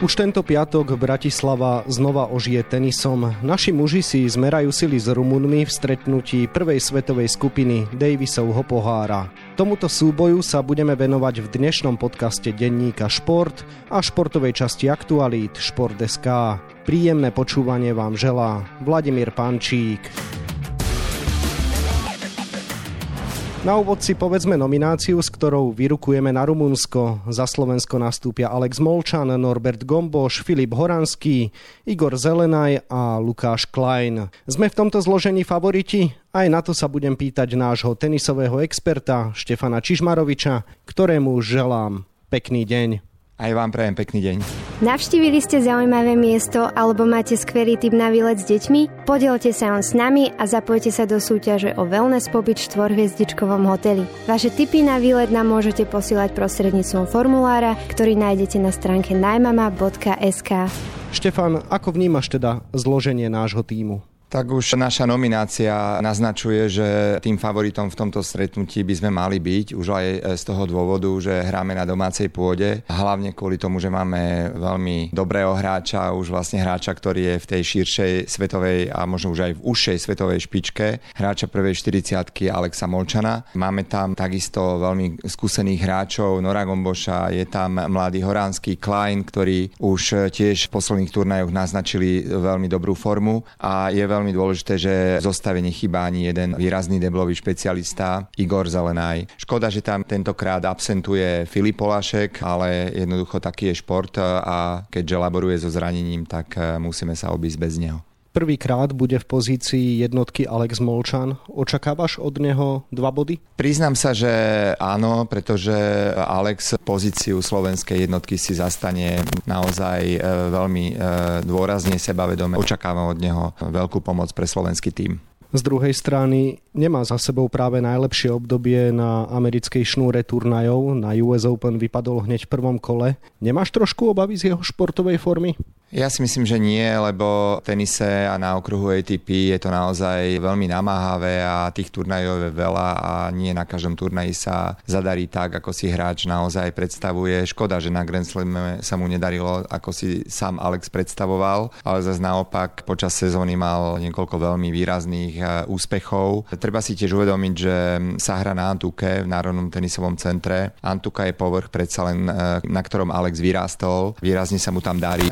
Už tento piatok Bratislava znova ožije tenisom. Naši muži si zmerajú sily s Rumunmi v stretnutí prvej svetovej skupiny Davisovho pohára. Tomuto súboju sa budeme venovať v dnešnom podcaste denníka Šport a športovej časti aktualít Šport.sk. Príjemné počúvanie vám želá Vladimír Pančík. Na úvod si povedzme nomináciu, s ktorou vyrukujeme na Rumunsko. Za Slovensko nastúpia Alex Molčan, Norbert Gomboš, Filip Horanský, Igor Zelenaj a Lukáš Klein. Sme v tomto zložení favoriti? Aj na to sa budem pýtať nášho tenisového experta Štefana Čižmaroviča, ktorému želám pekný deň. Aj vám prajem pekný deň. Navštívili ste zaujímavé miesto alebo máte skvelý tip na výlet s deťmi? Podielte sa on s nami a zapojte sa do súťaže o wellness pobyt v štvorhviezdičkovom hoteli. Vaše tipy na výlet nám môžete posielať prostredníctvom formulára, ktorý nájdete na stránke najmama.sk. Štefan, ako vnímaš teda zloženie nášho týmu? Tak už naša nominácia naznačuje, že tým favoritom v tomto stretnutí by sme mali byť, už aj z toho dôvodu, že hráme na domácej pôde. Hlavne kvôli tomu, že máme veľmi dobrého hráča, už vlastne hráča, ktorý je v tej širšej svetovej a možno už aj v užšej svetovej špičke, hráča prvej 40 Alexa Molčana. Máme tam takisto veľmi skúsených hráčov, Nora Gomboša, je tam mladý horánsky Klein, ktorý už tiež v posledných turnajoch naznačili veľmi dobrú formu a je veľmi veľmi dôležité, že zostave nechýba ani jeden výrazný deblový špecialista Igor Zelenaj. Škoda, že tam tentokrát absentuje Filip Polášek, ale jednoducho taký je šport a keďže laboruje so zranením, tak eh, musíme sa obísť bez neho. Prvýkrát bude v pozícii jednotky Alex Molčan. Očakávaš od neho dva body? Priznám sa, že áno, pretože Alex pozíciu slovenskej jednotky si zastane naozaj e, veľmi e, dôrazne sebavedome. Očakávam od neho veľkú pomoc pre slovenský tým. Z druhej strany nemá za sebou práve najlepšie obdobie na americkej šnúre turnajov. Na US Open vypadol hneď v prvom kole. Nemáš trošku obavy z jeho športovej formy? Ja si myslím, že nie, lebo v tenise a na okruhu ATP je to naozaj veľmi namáhavé a tých turnajov je veľa a nie na každom turnaji sa zadarí tak, ako si hráč naozaj predstavuje. Škoda, že na Grand Slam sa mu nedarilo, ako si sám Alex predstavoval, ale zase naopak počas sezóny mal niekoľko veľmi výrazných eh, úspechov. Treba si tiež uvedomiť, že sa hra na Antuke v Národnom tenisovom centre. Antuka je povrch predsa len, eh, na ktorom Alex vyrástol. Výrazne sa mu tam darí.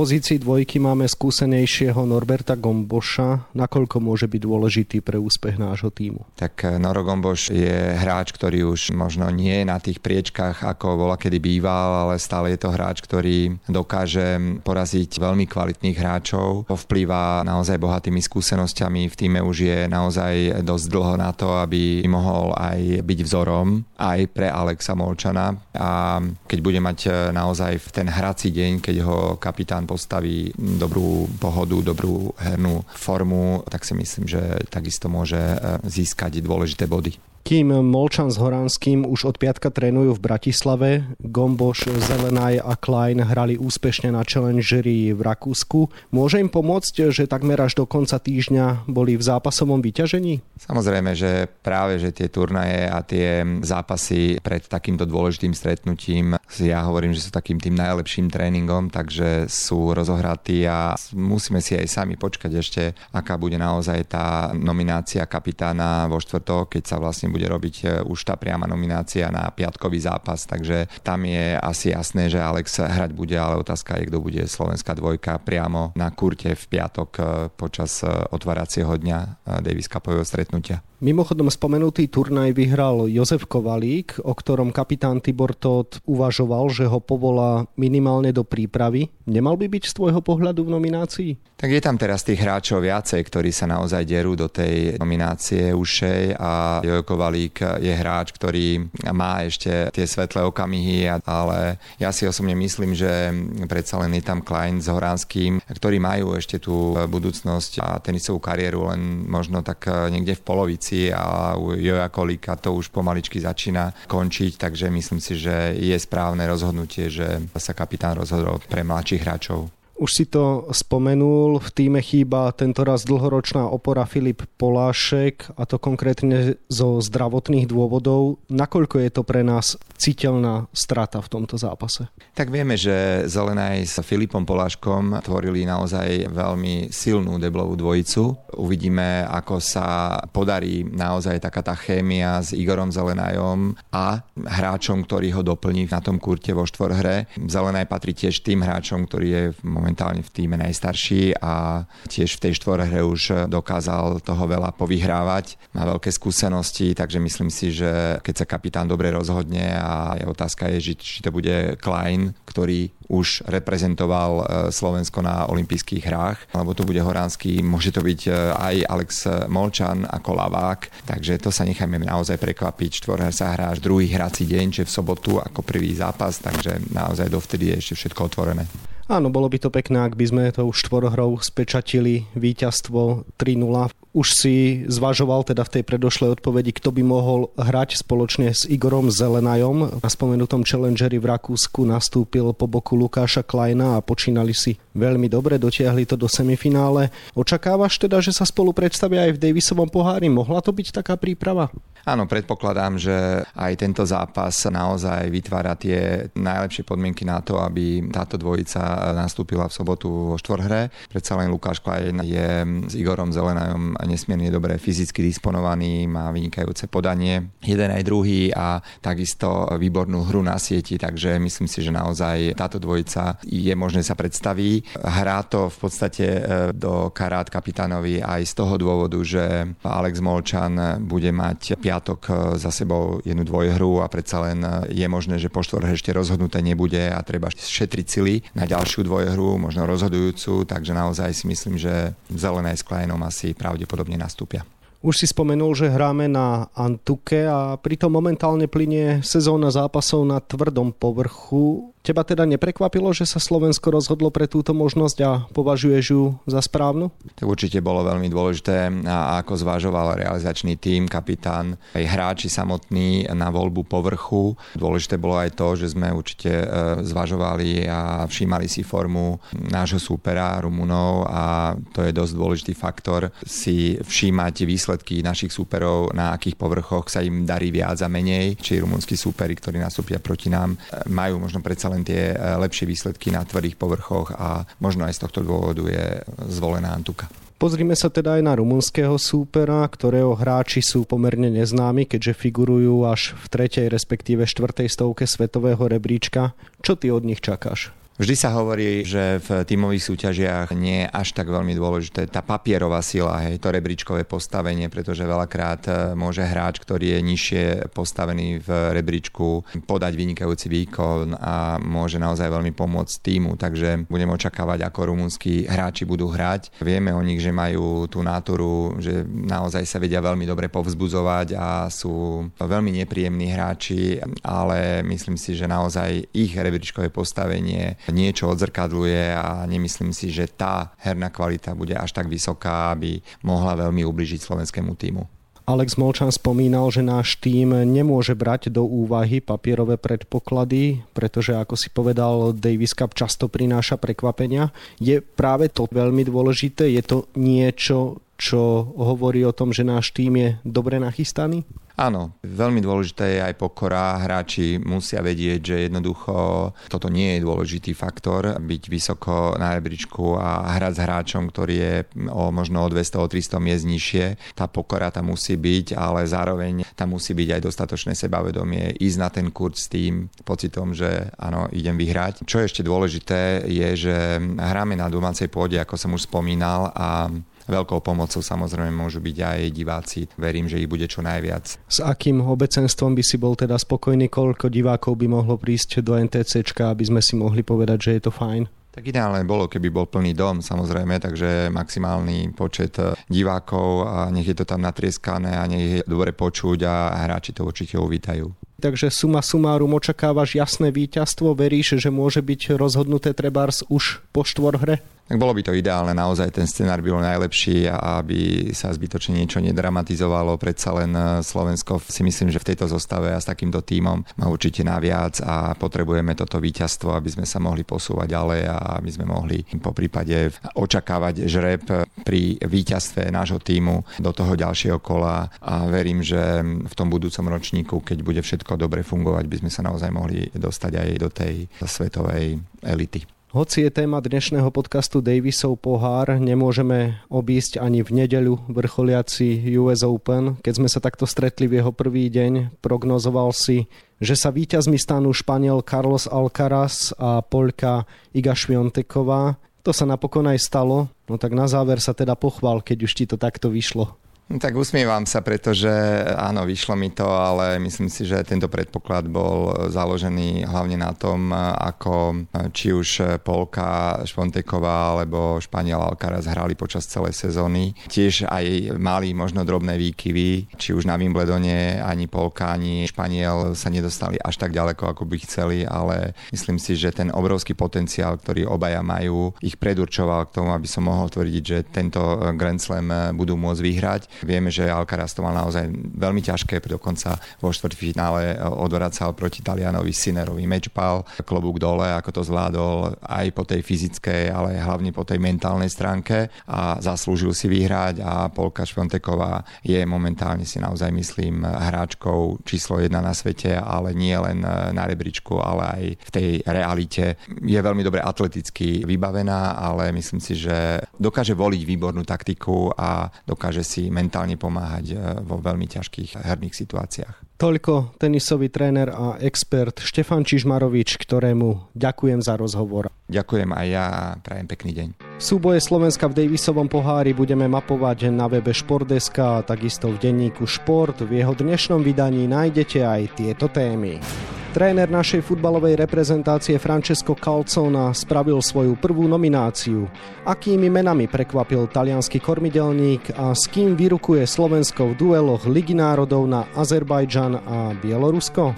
Pozícii dvojky máme skúsenejšieho Norberta Gomboša. Nakoľko môže byť dôležitý pre úspech nášho týmu? Tak eh, Noro Gomboš je hráč, ktorý už možno nie je na tých priečkách, ako bola kedy býval, ale stále je to hráč, ktorý dokáže poraziť veľmi kvalitných hráčov. Vplýva naozaj bohatými skúsenosťami. V týme už je naozaj dosť dlho na to, aby mohol aj byť vzorom aj pre Alexa Molčana. A keď bude mať eh, naozaj v ten hrací deň, keď ho kapitán postaví dobrú pohodu, dobrú hernú formu, tak si myslím, že takisto môže e, získať dôležité body. Kým Molčan s Horánským už od piatka trénujú v Bratislave, Gomboš, Zelenaj a Klein hrali úspešne na Challengeri v Rakúsku. Môže im pomôcť, že takmer až do konca týždňa boli v zápasovom vyťažení? Samozrejme, že práve že tie turnaje a tie zápasy pred takýmto dôležitým stretnutím, ja hovorím, že sú takým tým najlepším tréningom, takže sú rozohratí a musíme si aj sami počkať ešte, aká bude naozaj tá nominácia kapitána vo štvrtok, keď sa vlastne bude robiť e, už tá priama nominácia na piatkový zápas, takže tam je asi jasné, že Alex hrať bude, ale otázka je, kto bude slovenská dvojka priamo na kurte v piatok e, počas e, otváracieho dňa Davis Cupového stretnutia. Mimochodom spomenutý turnaj vyhral Jozef Kovalík, o ktorom kapitán Tibor Todt uvažoval, že ho povolá minimálne do prípravy. Nemal by byť z tvojho pohľadu v nominácii? Tak je tam teraz tých hráčov viacej, ktorí sa naozaj derú do tej nominácie ušej a Jojo Kovalík je hráč, ktorý má ešte tie svetlé okamihy, ale ja si osobne myslím, že predsa len je tam Klein s Horánským, ktorí majú ešte tú budúcnosť a tenisovú kariéru len možno tak niekde v polovici veci a u Joja Kolíka to už pomaličky začína končiť, takže myslím si, že je správne rozhodnutie, že sa kapitán rozhodol pre mladších hráčov. Už si to spomenul, v týme chýba tento raz dlhoročná opora Filip Polášek a to konkrétne zo zdravotných dôvodov. Nakoľko je to pre nás citeľná strata v tomto zápase? Tak vieme, že Zelenaj s Filipom Poláškom tvorili naozaj veľmi silnú deblovú dvojicu. Uvidíme, ako sa podarí naozaj taká tá chémia s Igorom Zelenajom a hráčom, ktorý ho doplní na tom kurte vo štvorhre. Zelenaj patrí tiež tým hráčom, ktorý je v momentálne v týme najstarší a tiež v tej štvorhre už dokázal toho veľa povyhrávať. Má veľké skúsenosti, takže myslím si, že keď sa kapitán dobre rozhodne a je otázka je, či to bude Klein, ktorý už reprezentoval e, Slovensko na olympijských hrách, alebo to bude Horánsky, môže to byť e, aj Alex Molčan ako lavák, takže to sa nechajme naozaj prekvapiť. Štvorhra sa hrá až druhý hrací deň, čiže v sobotu ako prvý zápas, takže naozaj dovtedy je ešte všetko otvorené. Áno, bolo by to pekné, ak by sme tou štvorhrou spečatili víťazstvo 3-0 už si zvažoval teda v tej predošlej odpovedi, kto by mohol hrať spoločne s Igorom Zelenajom. Na spomenutom Challengeri v Rakúsku nastúpil po boku Lukáša Kleina a počínali si veľmi dobre, dotiahli to do semifinále. Očakávaš teda, že sa spolu predstavia aj v Davisovom pohári? Mohla to byť taká príprava? Áno, predpokladám, že aj tento zápas naozaj vytvára tie najlepšie podmienky na to, aby táto dvojica nastúpila v sobotu vo štvorhre. Predsa len Lukáš Klein je s Igorom Zelenajom nesmierne dobre fyzicky disponovaný, má vynikajúce podanie, jeden aj druhý a takisto výbornú hru na sieti, takže myslím si, že naozaj táto dvojica je možné sa predstaví. Hrá to v podstate e, do karát kapitánovi aj z toho dôvodu, že Alex Molčan bude mať piatok e, za sebou jednu dvojhru a predsa len e, je možné, že po štvorhe ešte rozhodnuté nebude a treba šetriť sily na ďalšiu dvojhru, možno rozhodujúcu, takže naozaj si myslím, že zelené s Kleinom asi pravdepodobne pravdepodobne nastúpia. Už si spomenul, že hráme na Antuke a pritom momentálne plinie sezóna zápasov na tvrdom povrchu. Teba teda neprekvapilo, že sa Slovensko rozhodlo pre túto možnosť a považuješ ju za správnu? To určite bolo veľmi dôležité ako zvažoval realizačný tím, kapitán, aj hráči samotní na voľbu povrchu. Dôležité bolo aj to, že sme určite e, zvažovali a všímali si formu nášho súpera Rumunov a to je dosť dôležitý faktor si všímať výsledky našich súperov, na akých povrchoch sa im darí viac a menej, či rumunskí súperi, ktorí nastúpia proti nám, e, majú možno predsa len tie e, lepšie výsledky na tvrdých povrchoch a možno aj z tohto dôvodu je zvolená Antuka. Pozrime sa teda aj na rumunského súpera, ktorého hráči sú pomerne neznámi, keďže figurujú až v tretej, respektíve štvrtej stovke svetového rebríčka. Čo ty od nich čakáš? Vždy sa hovorí, že v tímových súťažiach nie je až tak veľmi dôležité tá papierová sila, hej, to rebríčkové postavenie, pretože veľakrát e, môže hráč, ktorý je nižšie postavený v rebríčku, podať vynikajúci výkon a môže naozaj veľmi pomôcť týmu, takže budem očakávať, ako rumúnsky hráči budú hrať. Vieme o nich, že majú tú náturu, že naozaj sa vedia veľmi dobre povzbudzovať a sú veľmi nepríjemní hráči, ale myslím si, že naozaj ich rebríčkové postavenie niečo odzrkadluje a nemyslím si, že tá herná kvalita bude až tak vysoká, aby mohla veľmi ubližiť slovenskému týmu. Alex Molčan spomínal, že náš tým nemôže brať do úvahy papierové predpoklady, pretože ako si povedal, Davis Cup často prináša prekvapenia. Je práve to veľmi dôležité? Je to niečo, čo hovorí o tom, že náš tým je dobre nachystaný? Áno, veľmi dôležité je aj pokora. Hráči musia vedieť, že jednoducho toto nie je dôležitý faktor, byť vysoko na rebríčku a hrať s hráčom, ktorý je o možno o 200, o 300 miest nižšie. Tá pokora tam musí byť, ale zároveň tam musí byť aj dostatočné sebavedomie, ísť na ten kurz s tým pocitom, že áno, idem vyhrať. Čo je ešte dôležité je, že hráme na domácej pôde, ako som už spomínal a Veľkou pomocou samozrejme môžu byť aj diváci. Verím, že ich bude čo najviac. S akým obecenstvom by si bol teda spokojný? Koľko divákov by mohlo prísť do NTC, aby sme si mohli povedať, že je to fajn? Tak ideálne bolo, keby bol plný dom, samozrejme, takže maximálny počet divákov a nech je to tam natrieskané a nech je dobre počuť a hráči to určite uvítajú. Takže suma sumárum očakávaš jasné víťazstvo, veríš, že môže byť rozhodnuté trebárs už po štvorhre? Tak bolo by to ideálne, naozaj ten scenár bol najlepší a aby sa zbytočne niečo nedramatizovalo. Predsa len e, Slovensko si myslím, že v tejto zostave a s takýmto tímom má určite naviac a potrebujeme toto víťazstvo, aby sme sa mohli posúvať ďalej a aby sme mohli po prípade očakávať žreb pri víťazstve nášho týmu do toho ďalšieho kola a verím, že v tom budúcom ročníku, keď bude všetko dobre fungovať, by sme sa naozaj mohli dostať aj do tej svetovej elity. Hoci je téma dnešného podcastu Davisov pohár, nemôžeme obísť ani v nedeľu vrcholiaci US Open. Keď sme sa takto stretli v jeho prvý deň, prognozoval si, že sa víťazmi stanú Španiel Carlos Alcaraz a Poľka Iga Švionteková. To sa napokon aj stalo, no tak na záver sa teda pochval, keď už ti to takto vyšlo. No, tak usmievam sa, pretože áno, vyšlo mi to, ale myslím si, že tento predpoklad bol založený hlavne na tom, ako či už Polka Šponteková alebo Španiel Alcaraz hrali počas celej sezóny. Tiež aj mali možno drobné výkyvy, či už na Wimbledone ani Polka, ani Španiel sa nedostali až tak ďaleko, ako by chceli, ale myslím si, že ten obrovský potenciál, ktorý obaja majú, ich predurčoval k tomu, aby som mohol tvrdiť, že tento Grand Slam budú môcť vyhrať Vieme, že Alcaraz to mal naozaj veľmi ťažké, dokonca vo štvrťfinále odvracal proti Talianovi Sinerovi mečpal, klobúk dole, ako to zvládol aj po tej fyzickej, ale hlavne po tej mentálnej stránke a zaslúžil si vyhrať a Polka Šponteková je momentálne si naozaj myslím hráčkou číslo jedna na svete, ale nie len na rebríčku, ale aj v tej realite. Je veľmi dobre atleticky vybavená, ale myslím si, že dokáže voliť výbornú taktiku a dokáže si mentálne momentálne pomáhať e, vo veľmi ťažkých herných situáciách. Toľko tenisový tréner a expert Štefan Čižmarovič, ktorému ďakujem za rozhovor. Ďakujem aj ja a prajem pekný deň. Súboje Slovenska v Davisovom pohári budeme mapovať na webe Športdeska a takisto v denníku Šport. V jeho dnešnom vydaní nájdete aj tieto témy. Tréner našej futbalovej reprezentácie Francesco Calzona spravil svoju prvú nomináciu. Akými menami prekvapil talianský kormidelník a s kým vyrukuje Slovensko v dueloch Ligy národov na Azerbajdžan a Bielorusko?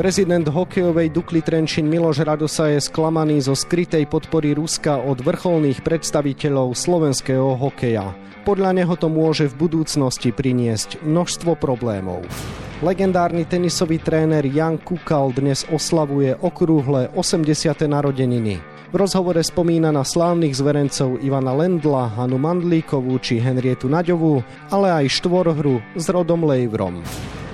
Prezident hokejovej Dukly Trenčín Miloš Radosa je sklamaný zo skrytej podpory Ruska od vrcholných predstaviteľov slovenského hokeja. Podľa neho to môže v budúcnosti priniesť množstvo problémov. Legendárny tenisový tréner Jan Kukal dnes oslavuje okrúhle 80. narodeniny. V rozhovore spomína na slávnych zverencov Ivana Lendla, Hanu Mandlíkovú či Henrietu Naďovú, ale aj štvorhru s Rodom Lejvrom.